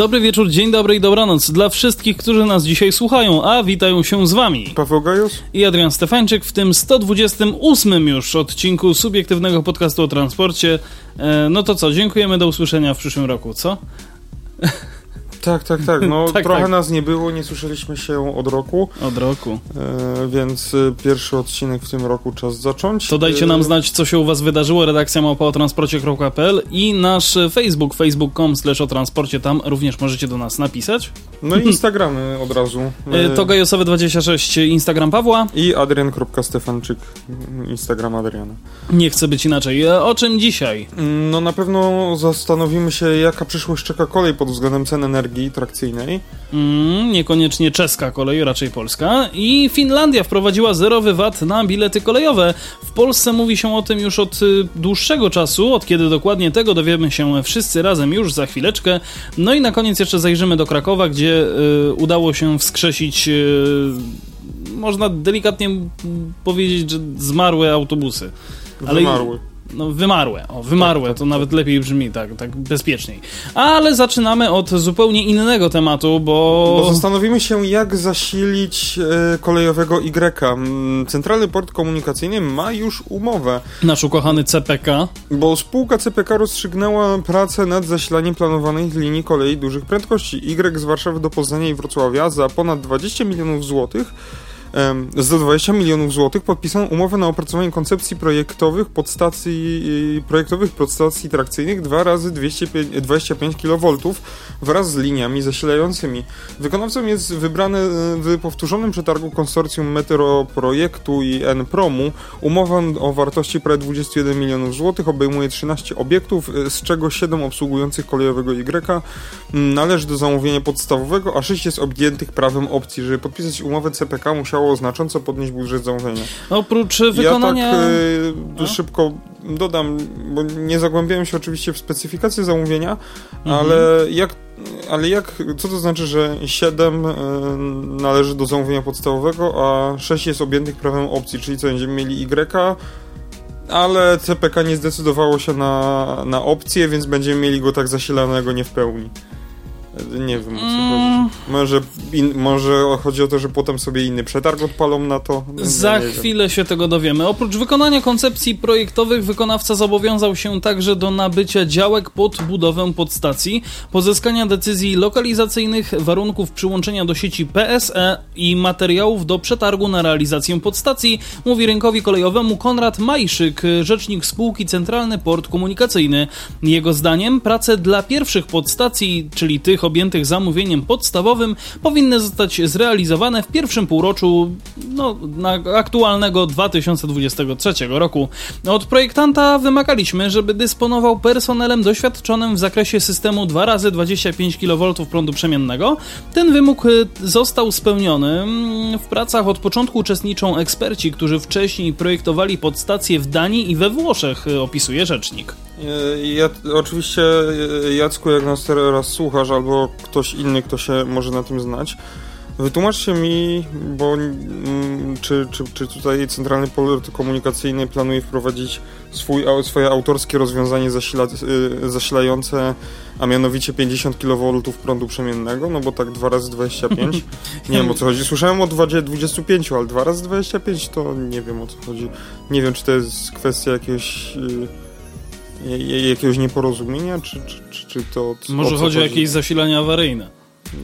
Dobry wieczór, dzień dobry i dobranoc dla wszystkich, którzy nas dzisiaj słuchają, a witają się z wami. Paweł Gajos i Adrian Stefańczyk w tym 128 już odcinku subiektywnego podcastu o transporcie. E, no to co, dziękujemy, do usłyszenia w przyszłym roku, co? Tak, tak, tak. No, tak, trochę tak. nas nie było, nie słyszeliśmy się od roku. Od roku. E, więc e, pierwszy odcinek w tym roku czas zacząć. To dajcie nam e, znać, co się u was wydarzyło. Redakcja małpa o transporcie.pl i nasz Facebook, facebook.com slash o transporcie. Tam również możecie do nas napisać. No i Instagramy od razu. E, to Gajosowe26 Instagram Pawła. I adrian.stefanczyk Instagram Adriana. Nie chcę być inaczej. E, o czym dzisiaj? No na pewno zastanowimy się, jaka przyszłość czeka kolej pod względem cen energii energii trakcyjnej. Mm, niekoniecznie czeska kolej, raczej polska. I Finlandia wprowadziła zerowy VAT na bilety kolejowe. W Polsce mówi się o tym już od y, dłuższego czasu, od kiedy dokładnie tego dowiemy się wszyscy razem już za chwileczkę. No i na koniec jeszcze zajrzymy do Krakowa, gdzie y, udało się wskrzesić y, można delikatnie powiedzieć, że zmarłe autobusy. Ale Wymarły no, wymarłe. O, wymarłe, tak, tak, to nawet lepiej brzmi, tak, tak bezpieczniej. Ale zaczynamy od zupełnie innego tematu, bo... Bo zastanowimy się, jak zasilić e, kolejowego Y. Mm, Centralny Port Komunikacyjny ma już umowę. Nasz ukochany CPK. Bo spółka CPK rozstrzygnęła pracę nad zasilaniem planowanych linii kolei dużych prędkości. Y z Warszawy do Poznania i Wrocławia za ponad 20 milionów złotych za 20 milionów złotych podpisano umowę na opracowanie koncepcji projektowych podstacji, projektowych podstacji trakcyjnych 2 razy 225 kV wraz z liniami zasilającymi. Wykonawcą jest wybrany w powtórzonym przetargu konsorcjum Metro Projektu i N-Promu. Umowa o wartości prawie 21 milionów złotych obejmuje 13 obiektów, z czego 7 obsługujących kolejowego Y należy do zamówienia podstawowego, a 6 jest objętych prawem opcji. Żeby podpisać umowę CPK musiał musiało znacząco podnieść budżet zamówienia. Oprócz wykonania... Ja tak y, no. szybko dodam, bo nie zagłębiałem się oczywiście w specyfikację zamówienia, mhm. ale jak ale jak, co to znaczy, że 7 y, należy do zamówienia podstawowego, a 6 jest objętych prawem opcji, czyli co, będziemy mieli Y, ale CPK nie zdecydowało się na, na opcję, więc będziemy mieli go tak zasilanego nie w pełni. Nie wiem o co mm. chodzi. Może, in, może chodzi o to, że potem sobie inny przetarg odpalą na to. Nie, Za nie chwilę się tego dowiemy. Oprócz wykonania koncepcji projektowych, wykonawca zobowiązał się także do nabycia działek pod budowę podstacji, pozyskania decyzji lokalizacyjnych, warunków przyłączenia do sieci PSE i materiałów do przetargu na realizację podstacji, mówi rynkowi kolejowemu Konrad Majszyk, rzecznik spółki Centralny Port Komunikacyjny. Jego zdaniem prace dla pierwszych podstacji, czyli tych objętych zamówieniem podstawowym powinny zostać zrealizowane w pierwszym półroczu no, aktualnego 2023 roku. Od projektanta wymagaliśmy, żeby dysponował personelem doświadczonym w zakresie systemu 2x25 kV prądu przemiennego. Ten wymóg y, został spełniony. W pracach od początku uczestniczą eksperci, którzy wcześniej projektowali podstacje w Danii i we Włoszech, y, opisuje rzecznik. E, ja, oczywiście, e, Jacku, jak nas teraz słuchasz, albo ktoś inny, kto się może na tym znać, wytłumaczcie mi, bo mm, czy, czy, czy tutaj Centralny Port Komunikacyjny planuje wprowadzić swój, swoje autorskie rozwiązanie zasila, e, zasilające, a mianowicie 50 kV prądu przemiennego, no bo tak 2 razy 25 nie wiem o co chodzi. Słyszałem o 25, ale 2 razy 25 to nie wiem o co chodzi. Nie wiem, czy to jest kwestia jakiegoś jakiegoś nieporozumienia, czy, czy, czy, czy to... Może chodzi o jakieś zasilanie awaryjne.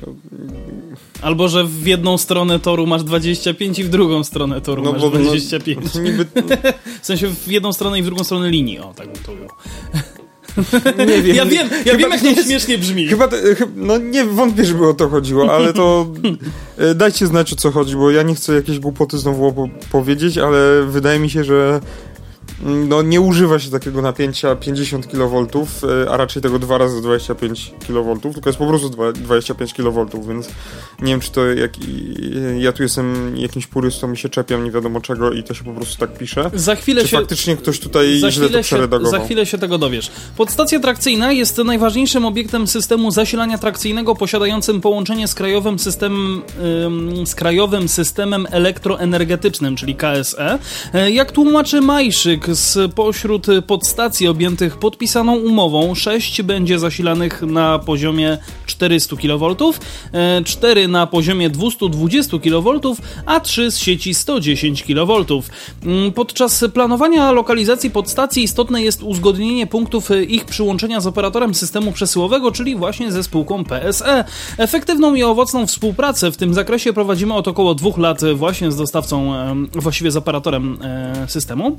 No, Albo, że w jedną stronę toru masz 25 i w drugą stronę toru no, masz bo, 25. No, niby... w sensie w jedną stronę i w drugą stronę linii, o, tak bym to ujął. Nie wiem. Ja wiem, ja wiem jak to śmiesznie brzmi. Chyba, no nie wątpię, żeby o to chodziło, ale to e, dajcie znać o co chodzi, bo ja nie chcę jakieś głupoty znowu powiedzieć, ale wydaje mi się, że no, nie używa się takiego napięcia 50 kV, e, a raczej tego 2 razy 25 kV, tylko jest po prostu 25 kV, więc nie wiem, czy to jak ja tu jestem jakimś purystą i się czepiam nie wiadomo czego i to się po prostu tak pisze. Za chwilę czy się... faktycznie ktoś tutaj za źle to przeredagował? Się, za chwilę się tego dowiesz. Podstacja trakcyjna jest najważniejszym obiektem systemu zasilania trakcyjnego posiadającym połączenie z krajowym systemem, z krajowym systemem elektroenergetycznym, czyli KSE. E, jak tłumaczy Majszyk, z pośród podstacji objętych podpisaną umową 6 będzie zasilanych na poziomie 400 kV, 4 na poziomie 220 kV, a 3 z sieci 110 kV. Mm, podczas planowania lokalizacji podstacji istotne jest uzgodnienie punktów ich przyłączenia z operatorem systemu przesyłowego, czyli właśnie ze spółką PSE. Efektywną i owocną współpracę w tym zakresie prowadzimy od około dwóch lat właśnie z dostawcą, właściwie z operatorem e, systemu.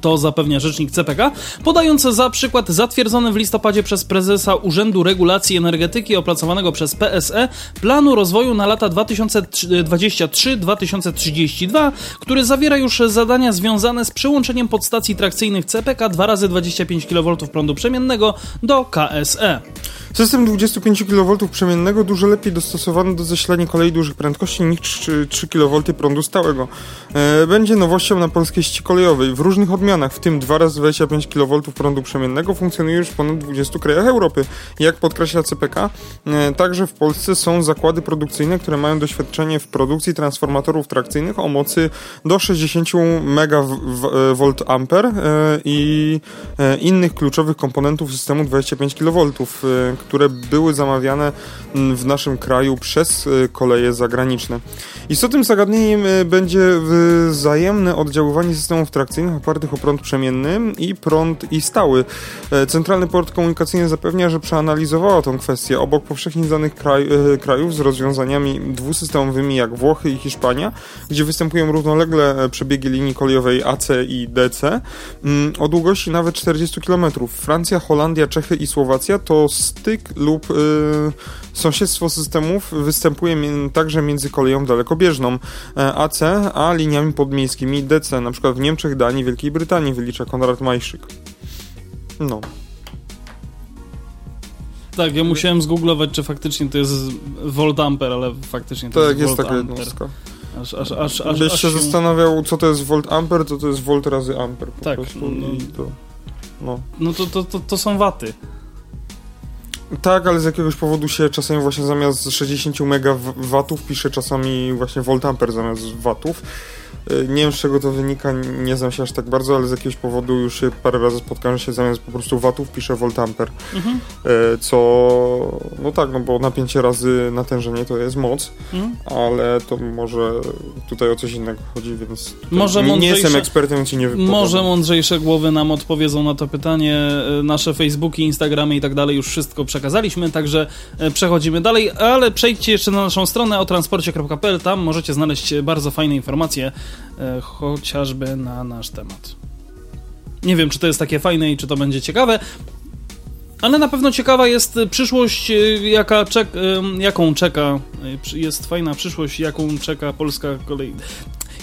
To zapewnia rzecznik CPK, podając za przykład zatwierdzony w listopadzie przez prezesa Urzędu Regulacji Energetyki opracowanego przez PSE planu rozwoju na lata 2023-2032, który zawiera już zadania związane z przyłączeniem podstacji trakcyjnych CPK 2 razy 25 kV prądu przemiennego do KSE. System 25 kV przemiennego dużo lepiej dostosowany do zasilania kolei dużych prędkości niż 3, 3 kV prądu stałego. E, będzie nowością na polskiej ści kolejowej. W różnych odmianach, w tym 2 razy 25 kV prądu przemiennego funkcjonuje już w ponad 20 krajach Europy. Jak podkreśla CPK, e, także w Polsce są zakłady produkcyjne, które mają doświadczenie w produkcji transformatorów trakcyjnych o mocy do 60 MVA e, i innych kluczowych komponentów systemu 25 kV, które były zamawiane mm, w naszym kraju przez koleje zagraniczne. Istotnym zagadnieniem będzie wzajemne oddziaływanie systemów trakcyjnych opartych o prąd przemienny i prąd i stały. E, Centralny Port Komunikacyjny zapewnia, że przeanalizowała tę kwestię obok powszechnie znanych kraj, e, krajów z rozwiązaniami dwusystemowymi jak Włochy i Hiszpania, gdzie występują równolegle przebiegi linii kolejowej AC i DC mm, o długości nawet 40 km. Francja, Holandia, Czechy i Słowacja to styk lub yy, sąsiedztwo systemów występuje także między koleją dalekobieżną AC, a liniami podmiejskimi DC, na przykład w Niemczech, Danii, Wielkiej Brytanii, wylicza Konrad Majszyk. No. Tak, ja musiałem zgooglować, czy faktycznie to jest volt ampere, ale faktycznie to tak, jest, jest taka jednostka. Aż, aż, aż, aż, się, się zastanawiał, co to jest volt ampere, to to jest volt razy ampere po tak, prostu. No, to, no. no to, to, to, to są waty. Tak, ale z jakiegoś powodu się czasami właśnie zamiast 60 MW pisze czasami właśnie voltampere zamiast watów. Y, nie wiem z czego to wynika, nie znam się aż tak bardzo, ale z jakiegoś powodu już parę razy spotkałem, się zamiast po prostu watów pisze voltamper, mhm. Y, co no tak, no bo napięcie razy natężenie to jest moc, mhm. ale to może tutaj o coś innego chodzi, więc może nie, jestem ekspertem, więc ci nie wypowiem. Może mądrzejsze głowy nam odpowiedzą na to pytanie, y, nasze Facebooki, Instagramy i tak dalej już wszystko przekazaliśmy, także przechodzimy dalej, ale przejdźcie jeszcze na naszą stronę o transporcie.pl, tam możecie znaleźć bardzo fajne informacje chociażby na nasz temat. Nie wiem, czy to jest takie fajne i czy to będzie ciekawe, ale na pewno ciekawa jest przyszłość, e, jaka czek, e, jaką czeka, jest fajna przyszłość, jaką czeka polska kolej.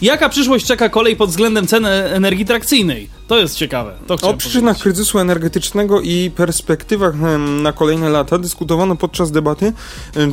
Jaka przyszłość czeka kolej pod względem ceny energii trakcyjnej? To jest ciekawe. To o przyczynach kryzysu energetycznego i perspektywach na kolejne lata dyskutowano podczas debaty,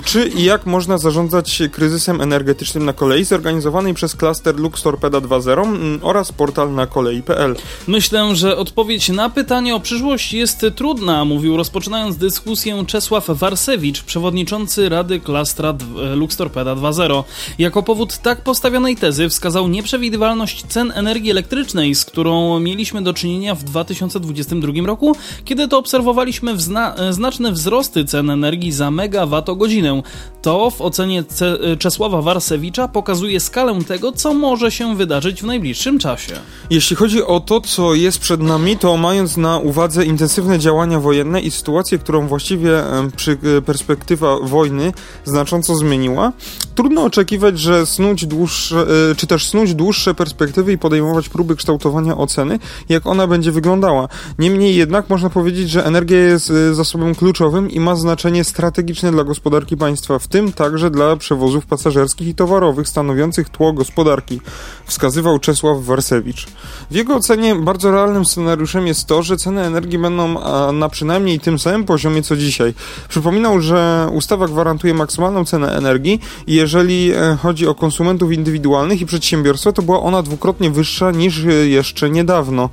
czy i jak można zarządzać kryzysem energetycznym na kolei, zorganizowanej przez klaster Luxtorpeda 2.0 oraz portal na kolei.pl. Myślę, że odpowiedź na pytanie o przyszłość jest trudna, mówił rozpoczynając dyskusję Czesław Warsewicz, przewodniczący Rady Klastra Luxtorpeda 2.0. Jako powód tak postawionej tezy wskazał nieprzewidywalność cen energii elektrycznej, z którą mieliśmy mieliśmy do czynienia w 2022 roku, kiedy to obserwowaliśmy wzna- znaczne wzrosty cen energii za megawattogodzinę. To w ocenie Ce- Czesława Warsewicza pokazuje skalę tego, co może się wydarzyć w najbliższym czasie. Jeśli chodzi o to, co jest przed nami, to mając na uwadze intensywne działania wojenne i sytuację, którą właściwie przy e, perspektywa wojny znacząco zmieniła, trudno oczekiwać, że snuć dłuższe, e, czy też snuć dłuższe perspektywy i podejmować próby kształtowania oceny, jak ona będzie wyglądała. Niemniej jednak można powiedzieć, że energia jest y, zasobem kluczowym i ma znaczenie strategiczne dla gospodarki państwa, w tym także dla przewozów pasażerskich i towarowych stanowiących tło gospodarki, wskazywał Czesław Warsewicz. W jego ocenie bardzo realnym scenariuszem jest to, że ceny energii będą na przynajmniej tym samym poziomie co dzisiaj. Przypominał, że ustawa gwarantuje maksymalną cenę energii i jeżeli e, chodzi o konsumentów indywidualnych i przedsiębiorstwa, to była ona dwukrotnie wyższa niż e, jeszcze niedawno.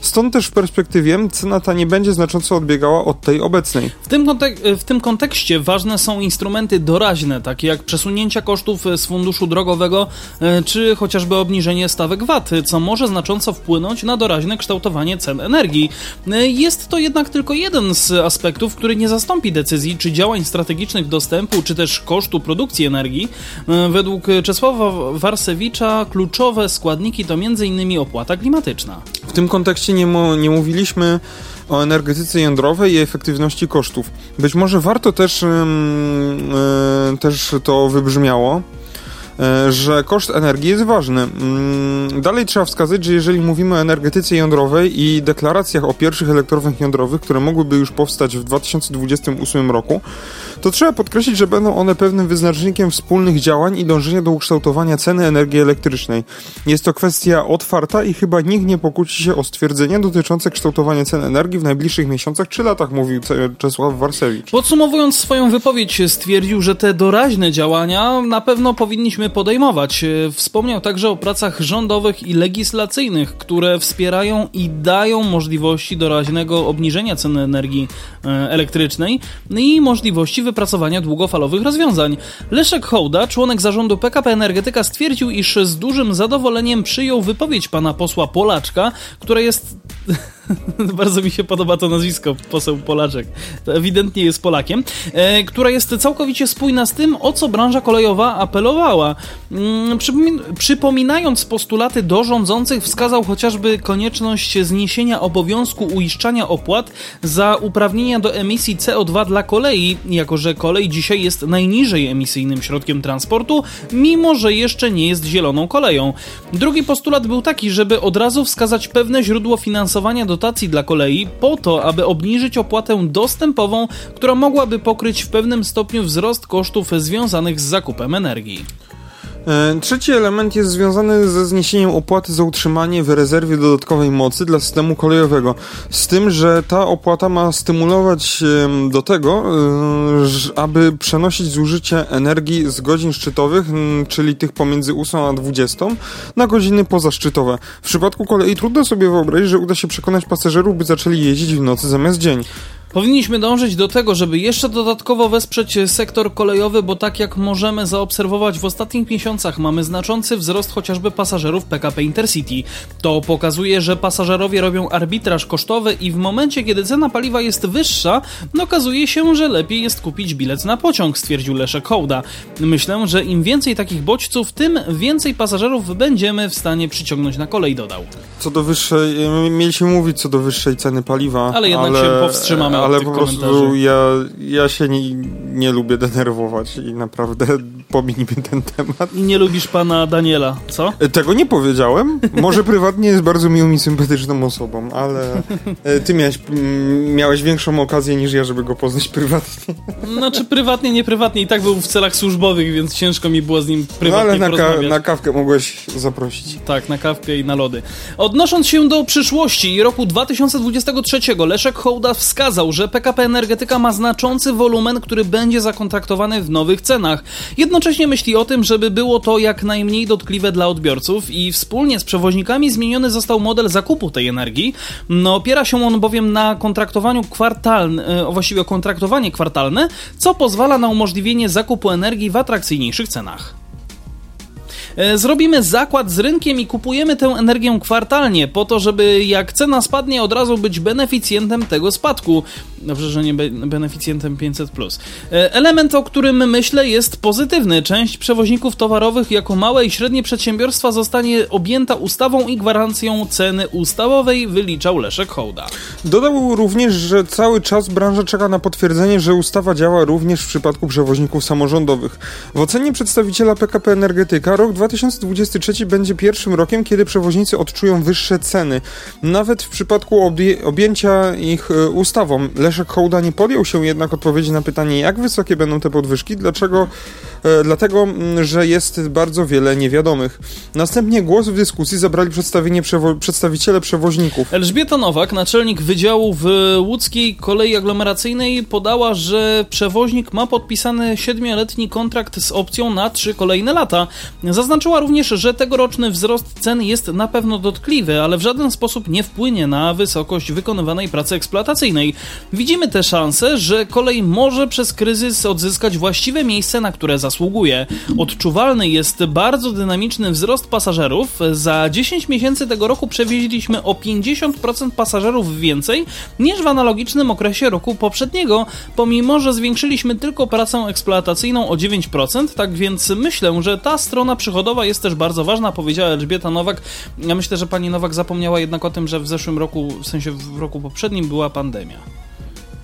Stąd też w perspektywie cena ta nie będzie znacząco odbiegała od tej obecnej. W tym, kontek- w tym kontekście ważne są instrumenty doraźne, takie jak przesunięcia kosztów z funduszu drogowego, e, czy chociażby obniżenie stawek VAT, co może znacząco wpłynąć na doraźne kształtowanie cen energii. E, jest to jednak tylko jeden z aspektów, który nie zastąpi decyzji czy działań strategicznych dostępu, czy też kosztu produkcji energii. E, według Czesława Warsewicza kluczowe składniki to m.in. opłata klimatyczna. W tym kontekście nie, nie mówiliśmy o energetyce jądrowej i efektywności kosztów. Być może warto też, yy, też to wybrzmiało, że koszt energii jest ważny. Mm, dalej trzeba wskazać, że jeżeli mówimy o energetyce jądrowej i deklaracjach o pierwszych elektrowniach jądrowych, które mogłyby już powstać w 2028 roku, to trzeba podkreślić, że będą one pewnym wyznacznikiem wspólnych działań i dążenia do ukształtowania ceny energii elektrycznej. Jest to kwestia otwarta i chyba nikt nie pokłóci się o stwierdzenie dotyczące kształtowania cen energii w najbliższych miesiącach czy latach, mówił Czesław Warsewicz. Podsumowując swoją wypowiedź, stwierdził, że te doraźne działania na pewno powinniśmy podejmować. E, wspomniał także o pracach rządowych i legislacyjnych, które wspierają i dają możliwości doraźnego obniżenia ceny energii e, elektrycznej i możliwości wypracowania długofalowych rozwiązań. Leszek Hołda, członek zarządu PKP Energetyka, stwierdził, iż z dużym zadowoleniem przyjął wypowiedź pana posła Polaczka, która jest Bardzo mi się podoba to nazwisko, poseł Polaczek. To ewidentnie jest Polakiem, e, która jest całkowicie spójna z tym, o co branża kolejowa apelowała. Mm, przypomin przypominając postulaty do rządzących, wskazał chociażby konieczność zniesienia obowiązku uiszczania opłat za uprawnienia do emisji CO2 dla kolei, jako że kolej dzisiaj jest najniżej emisyjnym środkiem transportu, mimo że jeszcze nie jest zieloną koleją. Drugi postulat był taki, żeby od razu wskazać pewne źródło finansowania do dotacji dla kolei po to, aby obniżyć opłatę dostępową, która mogłaby pokryć w pewnym stopniu wzrost kosztów związanych z zakupem energii. E, trzeci element jest związany ze zniesieniem opłaty za utrzymanie w rezerwie dodatkowej mocy dla systemu kolejowego. Z tym, że ta opłata ma stymulować do tego, e, aby przenosić zużycie energii z godzin szczytowych, czyli tych pomiędzy 8 a 20, na godziny pozaszczytowe. W przypadku kolei trudno sobie wyobrazić, że uda się przekonać pasażerów, by zaczęli jeździć w nocy zamiast dzień. Powinniśmy dążyć do tego, żeby jeszcze dodatkowo wesprzeć sektor kolejowy, bo tak jak możemy zaobserwować w ostatnich miesiącach mamy znaczący wzrost chociażby pasażerów PKP Intercity. To pokazuje, że pasażerowie robią arbitraż kosztowy i w momencie, kiedy cena paliwa jest wyższa, no okazuje się, że lepiej jest kupić bilet na pociąg, stwierdził Leszek Hołda. Myślę, że im więcej takich bodźców, tym więcej pasażerów będziemy w stanie przyciągnąć na kolej, dodał. Co do wyższej, mieliśmy mówić co do wyższej ceny paliwa, ale jednak ale... się powstrzymamy ale po prostu ja, ja się nie, nie lubię denerwować i naprawdę pominijmy ten temat. I nie lubisz pana Daniela, co? E, tego nie powiedziałem. Może prywatnie jest bardzo miłą i sympatyczną osobą, ale e, ty miałeś, miałeś większą okazję niż ja, żeby go poznać prywatnie. Znaczy prywatnie, nie prywatnie i tak był w celach służbowych, więc ciężko mi było z nim prywatnie no, ale na, ka na kawkę mogłeś zaprosić. Tak, na kawkę i na lody. Odnosząc się do przyszłości i roku 2023, Leszek Hołda wskazał, że PKP Energetyka ma znaczący wolumen, który będzie zakontraktowany w nowych cenach. Jednocześnie myśli o tym, żeby było to jak najmniej dotkliwe dla odbiorców i wspólnie z przewoźnikami zmieniony został model zakupu tej energii. No, opiera się on bowiem na kontraktowaniu kwartalnym, e, właściwie kontraktowanie kwartalne, co pozwala na umożliwienie zakupu energii w atrakcyjniejszych cenach. E, zrobimy zakład z rynkiem i kupujemy tę energię kwartalnie, po to, żeby jak cena spadnie, od razu być beneficjentem tego spadku. Dobrze, że nie beneficjentem 500. E, element, o którym myślę, jest pozytywny. Część przewoźników towarowych jako małe i średnie przedsiębiorstwa zostanie objęta ustawą i gwarancją ceny ustawowej, wyliczał Leszek Hołda. Dodał również, że cały czas branża czeka na potwierdzenie, że ustawa działa również w przypadku przewoźników samorządowych. W ocenie przedstawiciela PKP Energetyka rok 2023 będzie pierwszym rokiem, kiedy przewoźnicy odczują wyższe ceny. Nawet w przypadku objęcia ich e, ustawą. Leszek Hołda nie podjął się jednak odpowiedzi na pytanie, jak wysokie będą te podwyżki, dlaczego dlatego, że jest bardzo wiele niewiadomych. Następnie głos w dyskusji zabrali przewo przedstawiciele przewoźników. Elżbieta Nowak, naczelnik Wydziału w Łódzkiej Kolei Aglomeracyjnej podała, że przewoźnik ma podpisany siedmioletni kontrakt z opcją na trzy kolejne lata. Zaznaczyła również, że tegoroczny wzrost cen jest na pewno dotkliwy, ale w żaden sposób nie wpłynie na wysokość wykonywanej pracy eksploatacyjnej. Widzimy tę szansę, że kolej może przez kryzys odzyskać właściwe miejsce, na które zasługuje zasługuje. Odczuwalny jest bardzo dynamiczny wzrost pasażerów. Za 10 miesięcy tego roku przewieźliśmy o 50% pasażerów więcej niż w analogicznym okresie roku poprzedniego, pomimo że zwiększyliśmy tylko pracę eksploatacyjną o 9%, tak więc myślę, że ta strona przychodowa jest też bardzo ważna, powiedziała Elżbieta Nowak. Ja myślę, że pani Nowak zapomniała jednak o tym, że w zeszłym roku, w sensie w roku poprzednim była pandemia.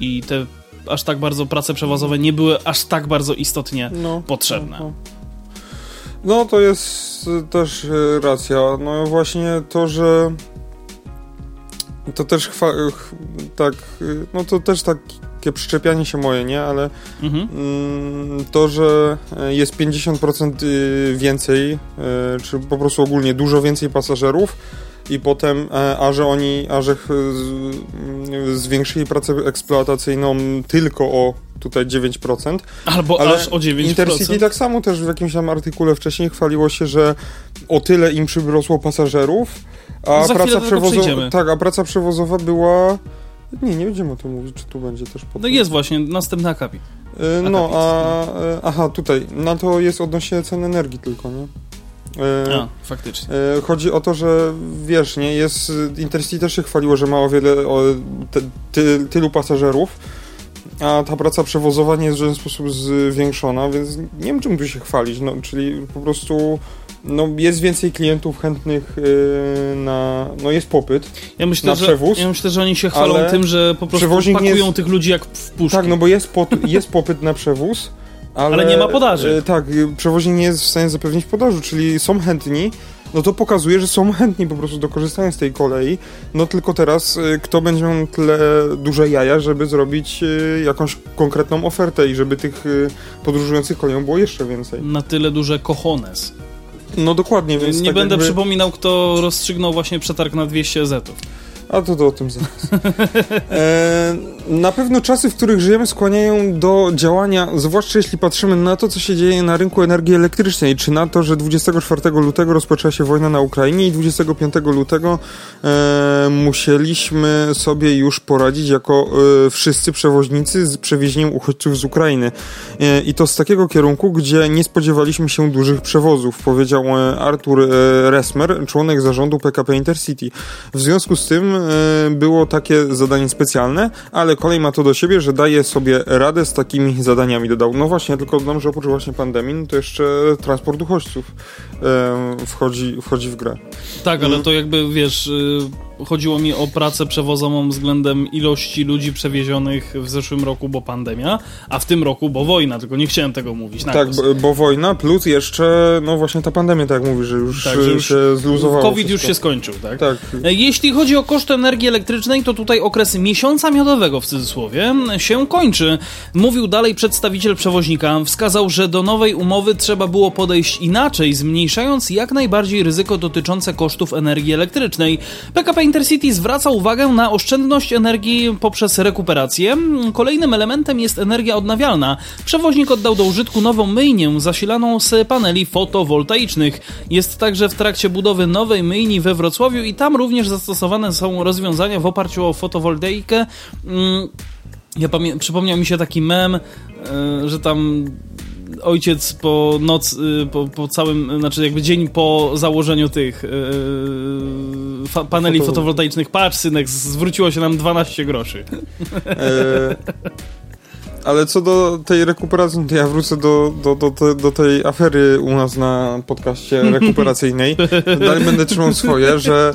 I te aż tak bardzo prace przewozowe nie były aż tak bardzo istotnie no, potrzebne. No, no. no, to jest też e, racja. No właśnie to, że to też chwa- tak, no to też takie przyczepianie się moje, nie? Ale mhm. mm, to, że jest 50% y, więcej, y, czy po prostu ogólnie dużo więcej pasażerów, i potem, e, a że oni, a że zwiększyli pracę eksploatacyjną tylko o tutaj 9%. Albo ale aż o 9%. Intercity tak samo też w jakimś tam artykule wcześniej chwaliło się, że o tyle im przyrosło pasażerów, a Za praca przewozowa. Tak, a praca przewozowa była. Nie, nie będziemy o tym mówić, czy tu będzie też potem. No jest właśnie, następny akapit. Yy, no, a, e, aha, tutaj, no to jest odnośnie cen energii tylko, nie? E, A, faktycznie. E, chodzi o to, że wiesz, nie, jest, Intercity też się chwaliło, że ma o wiele, o te, ty, tylu pasażerów, a ta praca przewozowa nie jest w żaden sposób zwiększona, więc nie wiem czym tu się chwalić, no, czyli po prostu no, jest więcej klientów chętnych yy, na, no jest popyt ja myślę, na że, przewóz. Ja myślę, że oni się chwalą tym, że po prostu pakują jest, tych ludzi jak w puszki. Tak, no bo jest, pot, jest popyt na przewóz, ale, ale nie ma podaży. E, tak, przewoźnik nie jest w stanie zapewnić podażu, czyli są chętni, no to pokazuje, że są chętni po prostu do korzystania z tej kolei. No tylko teraz e, kto będzie miał tyle duże jaja, żeby zrobić jakąś konkretną ofertę i żeby tych podróżujących koleją było jeszcze więcej. Na tyle duże cojones. No dokładnie, więc Nie tak będę jakby... przypominał, kto rozstrzygnął właśnie przetarg na 200 zetów. A to, to o tym zaraz. E, na pewno czasy, w których żyjemy, skłaniają do działania, zwłaszcza jeśli patrzymy na to, co się dzieje na rynku energii elektrycznej, czy na to, że 24 lutego rozpoczęła się wojna na Ukrainie i 25 lutego e, musieliśmy sobie już poradzić jako e, wszyscy przewoźnicy z przewiezieniem uchodźców z Ukrainy. E, I to z takiego kierunku, gdzie nie spodziewaliśmy się dużych przewozów, powiedział e, Artur e, Resmer, członek zarządu PKP Intercity. W związku z tym było takie zadanie specjalne, ale kolej ma to do siebie, że daje sobie radę z takimi zadaniami, dodał. No właśnie, tylko dodam, że oprócz właśnie pandemii, no to jeszcze transport uchodźców e, wchodzi, wchodzi w grę. Tak, ale mm. to jakby, wiesz y, chodziło mi o pracę przewozową względem ilości ludzi przewiezionych w zeszłym roku, bo pandemia, a w tym roku, bo wojna, tylko nie chciałem tego mówić. tak, bo, bo, wojna, plus jeszcze, no właśnie ta pandemia, tak mówisz, że już, tak, że już się zluzowało. COVID wszystko. już się skończył, tak? tak? Jeśli chodzi o koszt energii elektrycznej, to tutaj okres miesiąca miodowego w cudzysłowie się kończy. Mówił dalej przedstawiciel przewoźnika. Wskazał, że do nowej umowy trzeba było podejść inaczej, zmniejszając jak najbardziej ryzyko dotyczące kosztów energii elektrycznej. PKP Intercity zwraca uwagę na oszczędność energii poprzez rekuperację. Kolejnym elementem jest energia odnawialna. Przewoźnik oddał do użytku nową myjnię zasilaną z paneli fotowoltaicznych. Jest także w trakcie budowy nowej myjni we Wrocławiu i tam również zastosowane są rozwiązania w oparciu o fotowoltaikę. Mm, ja pamię- przypomniał mi się taki mem, e, że tam ojciec po noc, y, po, po całym, znaczy jakby dzień po założeniu tych yy, paneli Foto... fotowoltaicznych. Patrz, synek, zwróciło się nam 12 groszy. E, ale co do tej rekuperacji, to ja wrócę do, do, do, do tej afery u nas na podcaście rekuperacyjnej. Dalej będę trzymał swoje, że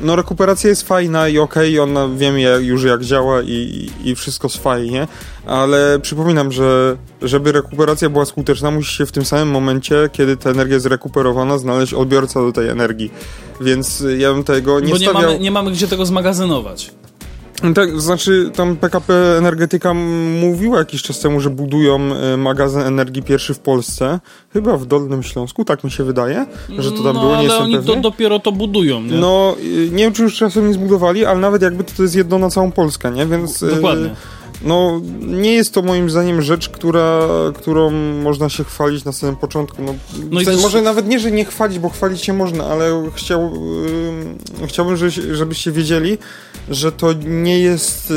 no rekuperacja jest fajna i okej, okay, ona wiemy jak, już jak działa i, i wszystko jest fajnie, ale przypominam, że żeby rekuperacja była skuteczna, musi się w tym samym momencie, kiedy ta energia jest rekuperowana, znaleźć odbiorca do tej energii. Więc ja bym tego nie Bo nie Mamy, nie mamy gdzie tego zmagazynować. Tak, znaczy tam PKP Energetyka mówiła jakiś czas temu, że budują e, magazyn energii pierwszy w Polsce. Chyba w Dolnym Śląsku, tak mi się wydaje, że to tam no, było, nie ale oni to, dopiero to budują, nie? No, nie wiem, czy już czasem nie zbudowali, ale nawet jakby to, to jest jedno na całą Polskę, nie? Więc... E, Dokładnie. No, nie jest to moim zdaniem rzecz, która, którą można się chwalić na samym początku. No, no sensie, Może nawet nie, że nie chwalić, bo chwalić się można, ale chciał, yy, chciałbym, żeby, żebyście wiedzieli, że to nie jest yy,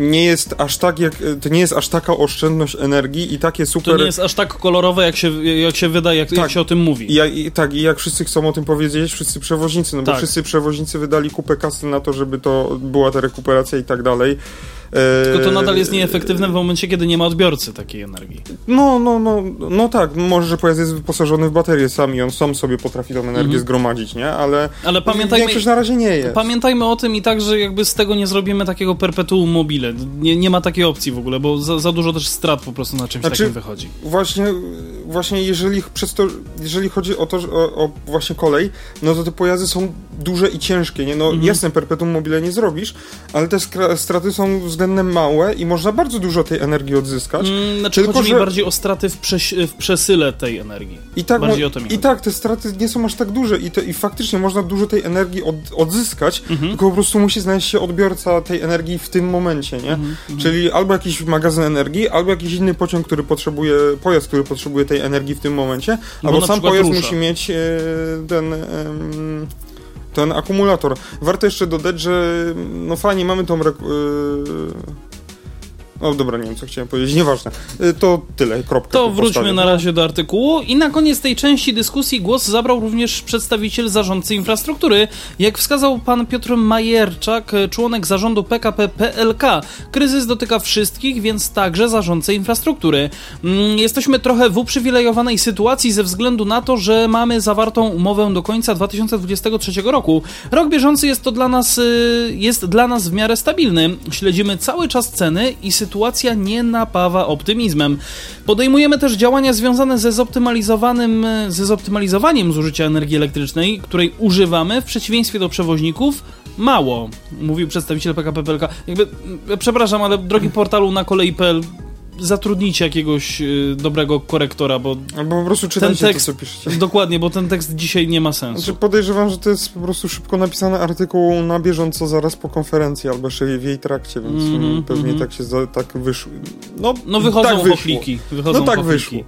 nie jest aż tak jak, to nie jest aż taka oszczędność energii i takie super... To nie jest aż tak kolorowe, jak się, jak się wydaje, jak, tak, jak się o tym mówi. I, i, tak, i jak wszyscy chcą o tym powiedzieć, wszyscy przewoźnicy, no tak. bo wszyscy przewoźnicy wydali kupę kasy na to, żeby to była ta rekuperacja i tak dalej. Tylko to nadal jest nieefektywne w momencie, kiedy nie ma odbiorcy takiej energii. No, no, no, no tak, może, że pojazd jest wyposażony w baterię sam i on sam sobie potrafi tą energię mhm. zgromadzić, nie? Ale, Ale pamiętajmy, większość na razie nie jest. Pamiętajmy o tym i tak, że jakby z tego nie zrobimy takiego perpetuum mobile. Nie, nie ma takiej opcji w ogóle, bo za, za dużo też strat po prostu na czymś znaczy, takim wychodzi. Właśnie, właśnie jeżeli przez to, jeżeli chodzi o to, o, o właśnie kolej, no to te pojazdy są duże i ciężkie, nie? No mhm. jasne, perpetuum mobile nie zrobisz, ale te straty są względem małe i można bardzo dużo tej energii odzyskać. Mm, znaczy tylko, chodzi że... mi bardziej o straty w, w przesyle tej energii. I tak, bardziej o to mi I tak, te straty nie są aż tak duże i, to, i faktycznie można dużo tej energii od, odzyskać, mhm. tylko po prostu musi znaleźć się odbiorca tej energii w tym momencie, nie? Mhm, mhm. Czyli albo jakiś magazyn energii, albo jakiś inny pociąg, który potrzebuje, pojazd, który potrzebuje tej energii w tym momencie, no albo sam pojazd rusza. musi mieć e, ten... E, ten akumulator. Warto jeszcze dodać, że no fajnie mamy tą. Yy, no dobra, nie wiem co chciałem powiedzieć, nieważne. Y, to tyle, kropka. To wróćmy na razie do artykułu i na koniec tej części dyskusji głos zabrał również przedstawiciel zarządcy infrastruktury. Jak wskazał pan Piotr Majerczak, członek zarządu PKP PLK, kryzys dotyka wszystkich, więc także zarządcy infrastruktury. Mm, jesteśmy trochę w uprzywilejowanej sytuacji ze względu na to, że mamy zawartą umowę do końca 2023 roku. Rok bieżący jest to dla nas, y, jest dla nas w miarę stabilny. Śledzimy cały czas ceny i sytuację sytuacja nie napawa optymizmem. Podejmujemy też działania związane ze zoptymalizowanym, ze zoptymalizowaniem zużycia energii elektrycznej, której używamy w przeciwieństwie do przewoźników mało, mówił przedstawiciel PKP PLK. Jakby, przepraszam, ale drogi portalu na kolei.pl zatrudnijcie jakiegoś y, dobrego korektora, bo... Albo po prostu czytajcie ten tekst, to, co piszecie. Dokładnie, bo ten tekst dzisiaj nie ma sensu. Znaczy podejrzewam, że to jest po prostu szybko napisany artykuł na bieżąco zaraz po konferencji, albo jeszcze w jej trakcie, więc mm -hmm, pewnie mm -hmm. tak się tak wyszło. No, no wychodzą tak wyszło. Wychodzą no tak wyszło.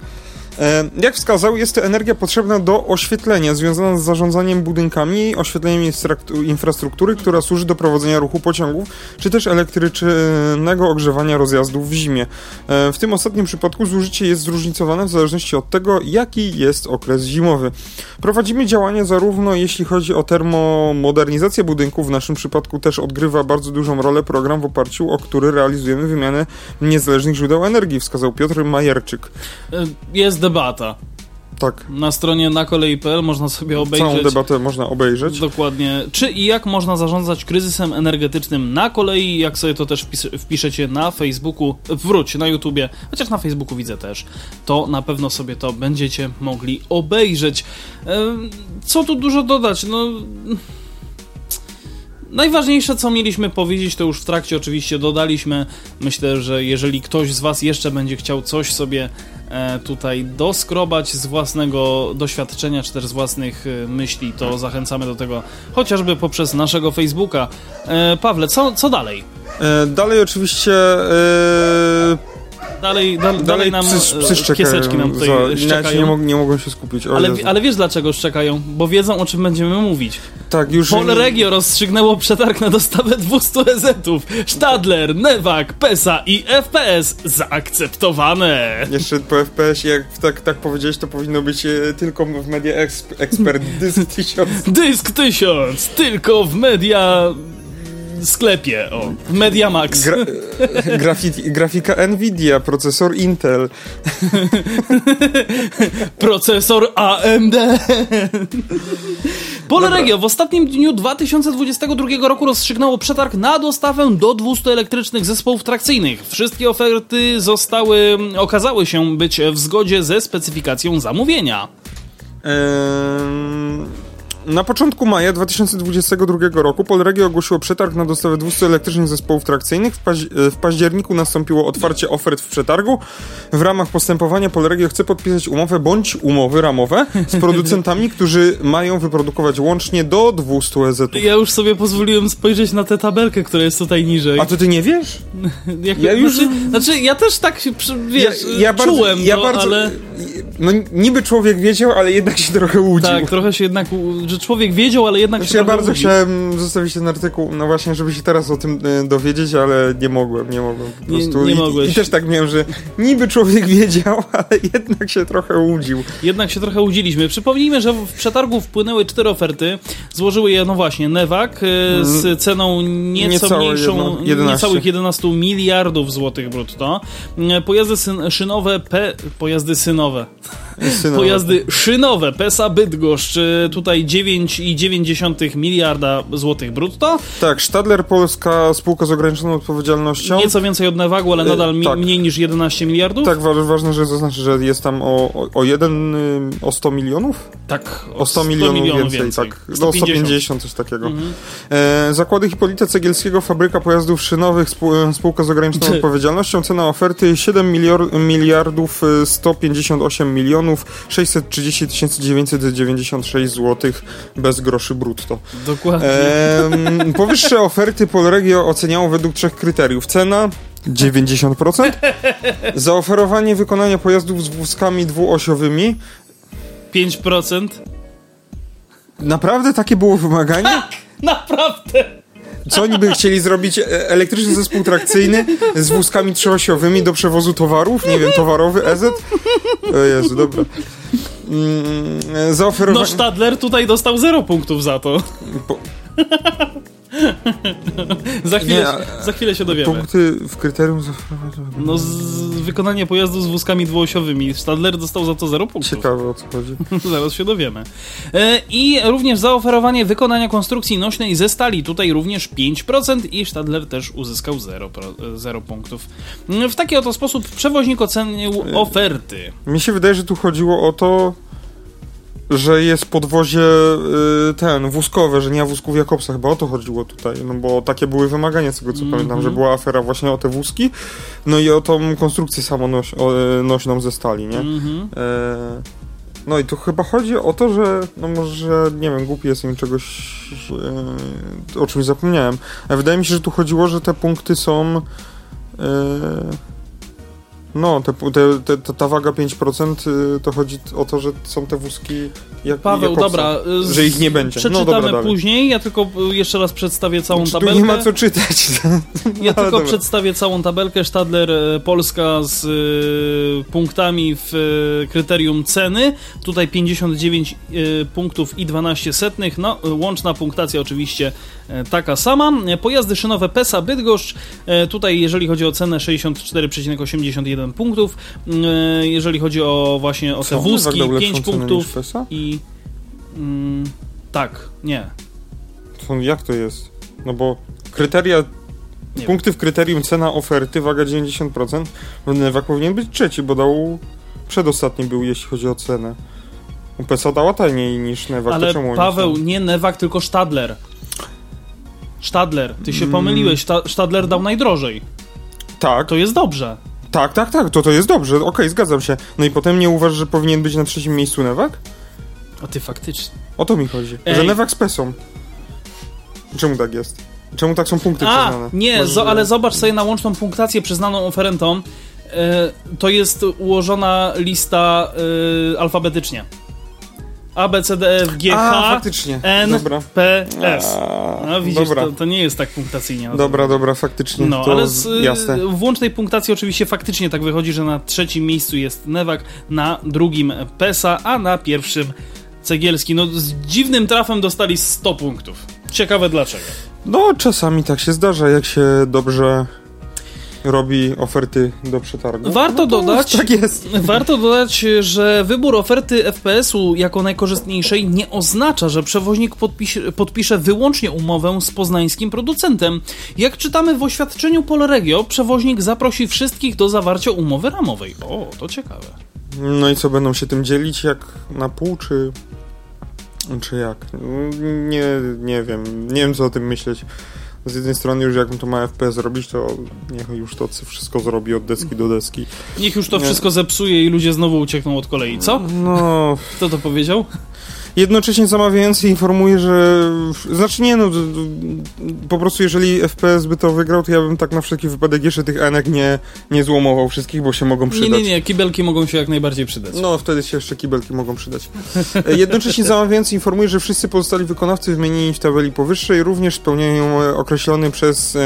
E, jak wskazał, jest to energia potrzebna do oświetlenia, związana z zarządzaniem budynkami, oświetleniem infrastruktury, która służy do prowadzenia ruchu pociągów, czy też elektrycznego ogrzewania rozjazdów w zimie. E, w tym ostatnim przypadku zużycie jest zróżnicowane w zależności od tego, jaki jest okres zimowy. Prowadzimy działania zarówno jeśli chodzi o termomodernizację budynków, w naszym przypadku też odgrywa bardzo dużą rolę program w oparciu o który realizujemy wymianę niezależnych źródeł energii, wskazał Piotr Majerczyk. E, jest debata. Tak. Na stronie na kolei.pl można sobie obejrzeć. Całą debatę można obejrzeć. Dokładnie. Czy i jak można zarządzać kryzysem energetycznym na kolei, jak sobie to też wpiszecie na Facebooku, wróć na YouTubie, chociaż na Facebooku widzę też, to na pewno sobie to będziecie mogli obejrzeć. Co tu dużo dodać? No Najważniejsze, co mieliśmy powiedzieć, to już w trakcie oczywiście dodaliśmy. Myślę, że jeżeli ktoś z Was jeszcze będzie chciał coś sobie tutaj doskrobać z własnego doświadczenia, czy też z własnych e, myśli, to zachęcamy do tego chociażby poprzez naszego Facebooka. E, Pawle, co, co dalej? dalej oczywiście dalej, da, dalej, dalej nam psy, psy kieseczki nam tutaj za, szczekają. Nie, mog, nie mogą się skupić. Ale, ale wiesz dlaczego szczekają? Bo wiedzą o czym będziemy mówić. Tak, już... Polregio rozstrzygnęło przetarg na dostawę 200 EZ-ów. Stadler, Newak, PESA i FPS zaakceptowane. Jeszcze po FPS, jak tak, tak powiedziałeś, to powinno być e, tylko w Media Exp Expert Dysk 1000. Dysk 1000, tylko w media sklepie, o, Media Max. Gra, grafika Nvidia, procesor Intel. Procesor AMD. Polregio w ostatnim dniu 2022 roku rozstrzygnęło przetarg na dostawę do 200 elektrycznych zespołów trakcyjnych. Wszystkie oferty zostały, okazały się być w zgodzie ze specyfikacją zamówienia. Ehm, na początku maja 2022 roku Polregio ogłosiło przetarg na dostawę 200 elektrycznych zespołów trakcyjnych. W, paź w październiku nastąpiło otwarcie ofert w przetargu. W ramach postępowania Polregio chce podpisać umowę bądź umowy ramowe z producentami, którzy mają wyprodukować łącznie do 200 EZ. Ja już sobie pozwoliłem spojrzeć na tę tabelkę, która jest tutaj niżej. A to ty nie wiesz? Jak, Ja już- znaczy, znaczy, ja też tak się, wiesz, czułem ja to, bardzo, ale... No niby człowiek wiedział, ale jednak się trochę łudził. Tak, trochę się jednak, że człowiek wiedział, ale jednak Znaczy, się ja trochę bardzo łudził. chciałem zostawić ten artykuł, no właśnie, żeby się teraz o tym e, dowiedzieć, ale nie mogłem, nie mogłem po Nie- prostu. nie I, mogłeś. I też tak miałem, że niby człowiek wiedział, ale jednak się trochę łudził. Jednak się trochę łudziliśmy. Przypomnijmy, że w przetargu wpłynęły cztery oferty. Złożyły je, no właśnie, Newak e, z ceną nieco Niecałe mniejszą, jedno- 11. niecałych 11 miliardów złotych brutto. E, Pojazdy syn, szynowe, P, pojazdy synowe. Synowe. Pojazdy szynowe, PESA Bydgoszcz, e, tutaj 9,9 miliarda złotych brutto. Tak, Stadler Polska, spółka z ograniczoną odpowiedzialnością. Nieco więcej od Newagu, ale E, nadal mi, tak. mniej niż 11 miliardów. Tak, wa- ważne, że zaznaczę, że jest tam o, o, o jeden, y, o 100 milionów? Tak, O 100 milionów, więcej, tak. No 150, coś takiego. Mhm. E, zakłady Hipolita Cegielskiego, fabryka pojazdów szynowych, e, spółka z ograniczoną odpowiedzialnością, cena oferty 7 milior, miliardów e, 158 milionów 630 996 zł bez groszy brutto. Dokładnie. Em, powyższe oferty Polregio oceniało według trzech kryteriów. Cena 90%, zaoferowanie wykonania pojazdów z wózkami dwuosiowymi. 5%. Naprawdę takie było wymaganie? Tak, naprawdę. Co oni by chcieli zrobić? E, Elektryczny zespół trakcyjny z wózkami trzyosiowymi do przewozu towarów? Nie wiem, towarowy EZ? O Jezu, dobra. Mm, e, No. Stadler tutaj dostał 0 punktów za to. po- Za chwilę, Nie, a- za chwilę się dowiemy. Punkty w kryterium. No z, wykonanie pojazdu z wózkami dwuosiowymi. Stadler dostał za to 0 punktów. Ciekawe o co chodzi. Zaraz się dowiemy. E, I również zaoferowanie wykonania konstrukcji nośnej ze stali. Tutaj również 5% i Stadler też uzyskał 0, pro- 0 punktów. W taki oto sposób przewoźnik ocenił oferty. Mi się wydaje, że tu chodziło o to, że jest podwozie y, ten, wózkowe, że nie ma wózków Jakobsa, chyba o to chodziło tutaj, no bo takie były wymagania, z tego co pamiętam, że była afera właśnie o te wózki, no i o tą konstrukcję samonośną nośną ze stali, nie? Mhm. E, no i tu chyba chodzi o to, że no może, nie wiem, głupi jestem i czegoś e, o czymś zapomniałem. A wydaje mi się, że tu chodziło, że te punkty są e, no, te, te, te, ta- waga 5% y, to chodzi o to, że są te wózki jak Paweł, dobra. y, że ich nie będzie. No Przeczytamy dobra, dalej. później. Ja tylko y, jeszcze raz przedstawię całą Czy tu tabelkę. nie ma co czytać. Ja ale tylko dobra. przedstawię całą tabelkę. Stadler Polska z e, punktami w e, kryterium ceny. Tutaj 59 e, punktów i 12 setnych. No, łączna punktacja oczywiście taka sama. Pojazdy szynowe PESA Bydgoszcz. Tutaj jeżeli chodzi o cenę 64,81 punktów. E, jeżeli chodzi o właśnie o te Co? wózki Nowak dał 5 lepszą cenę punktów PESA? i mm, tak, nie. To jak to jest? No bo kryteria, Nie punkty w kryterium cena oferty, waga 90%, no Newak powinien być trzeci, bo dał przedostatni był, jeśli chodzi o cenę. UPSA dała taniej niż Newak, Ale Paweł, nie Newak, tylko Stadler. Stadler, ty się Mm. pomyliłeś. Ta- Stadler dał najdrożej. Tak, To jest dobrze. Tak, tak, tak, to to jest dobrze, okej, zgadzam się. No i potem nie uważasz, że powinien być na trzecim miejscu Newak? A ty faktycznie. O to mi chodzi, Ej. że Newak z PESą. Czemu tak jest? Czemu tak są punkty A, przyznane? nie, zo, ale zobacz sobie na łączną punktację przyznaną oferentom. E, to jest ułożona lista e, alfabetycznie. A, B, C, D, E, F, G, A, H, faktycznie. N, Dobra. P, S. A, No widzisz, to, to nie jest tak punktacyjnie. No, Dobra, dobra, faktycznie. No, to ale z jasne. włącznej punktacji oczywiście faktycznie tak wychodzi, że na trzecim miejscu jest Newak, na drugim Pesa, a na pierwszym Cegielski. No z dziwnym trafem dostali 100 punktów. Ciekawe dlaczego. No, czasami tak się zdarza, jak się dobrze robi oferty do przetargu. Warto no dodać- Tak jest. Warto dodać, że wybór oferty FPS-u jako najkorzystniejszej nie oznacza, że przewoźnik podpisze, podpisze wyłącznie umowę z poznańskim producentem. Jak czytamy w oświadczeniu Polregio, przewoźnik zaprosi wszystkich do zawarcia umowy ramowej. O, to ciekawe. No i co, będą się tym dzielić jak na pół, czy... Czy jak? Nie, nie wiem. Nie wiem, co o tym myśleć. Z jednej strony już jak to ma FPS robić, to niech już to wszystko zrobi od deski do deski. Niech już to Nie. wszystko zepsuje i ludzie znowu uciekną od kolei. Co? No, Kto to powiedział? Jednocześnie zamawiający informuje, że. Znaczy nie no, po prostu jeżeli FPS by to wygrał, to ja bym tak na wszelki wypadek jeszcze tych enek nie, nie złomował wszystkich, bo się mogą Nie, przydać. nie, nie, kibelki mogą się jak najbardziej przydać. No, wtedy się jeszcze kibelki mogą przydać. E, Jednocześnie zamawiający informuje, że wszyscy pozostali wykonawcy wymienieni w tabeli powyższej również spełniają e, określony przez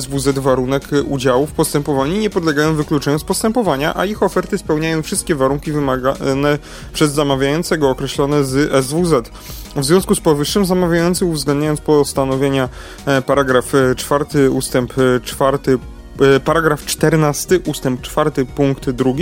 SWZ warunek e, udziału w postępowaniu i nie podlegają wykluczeniu z postępowania, a ich oferty spełniają wszystkie warunki wymagane przez zamawiającego określone z SWZ. W związku z powyższym zamawiający uwzględniając postanowienia e, paragraf 4 ustęp 4 E, Paragraf 14, ustęp 4, punkt 2.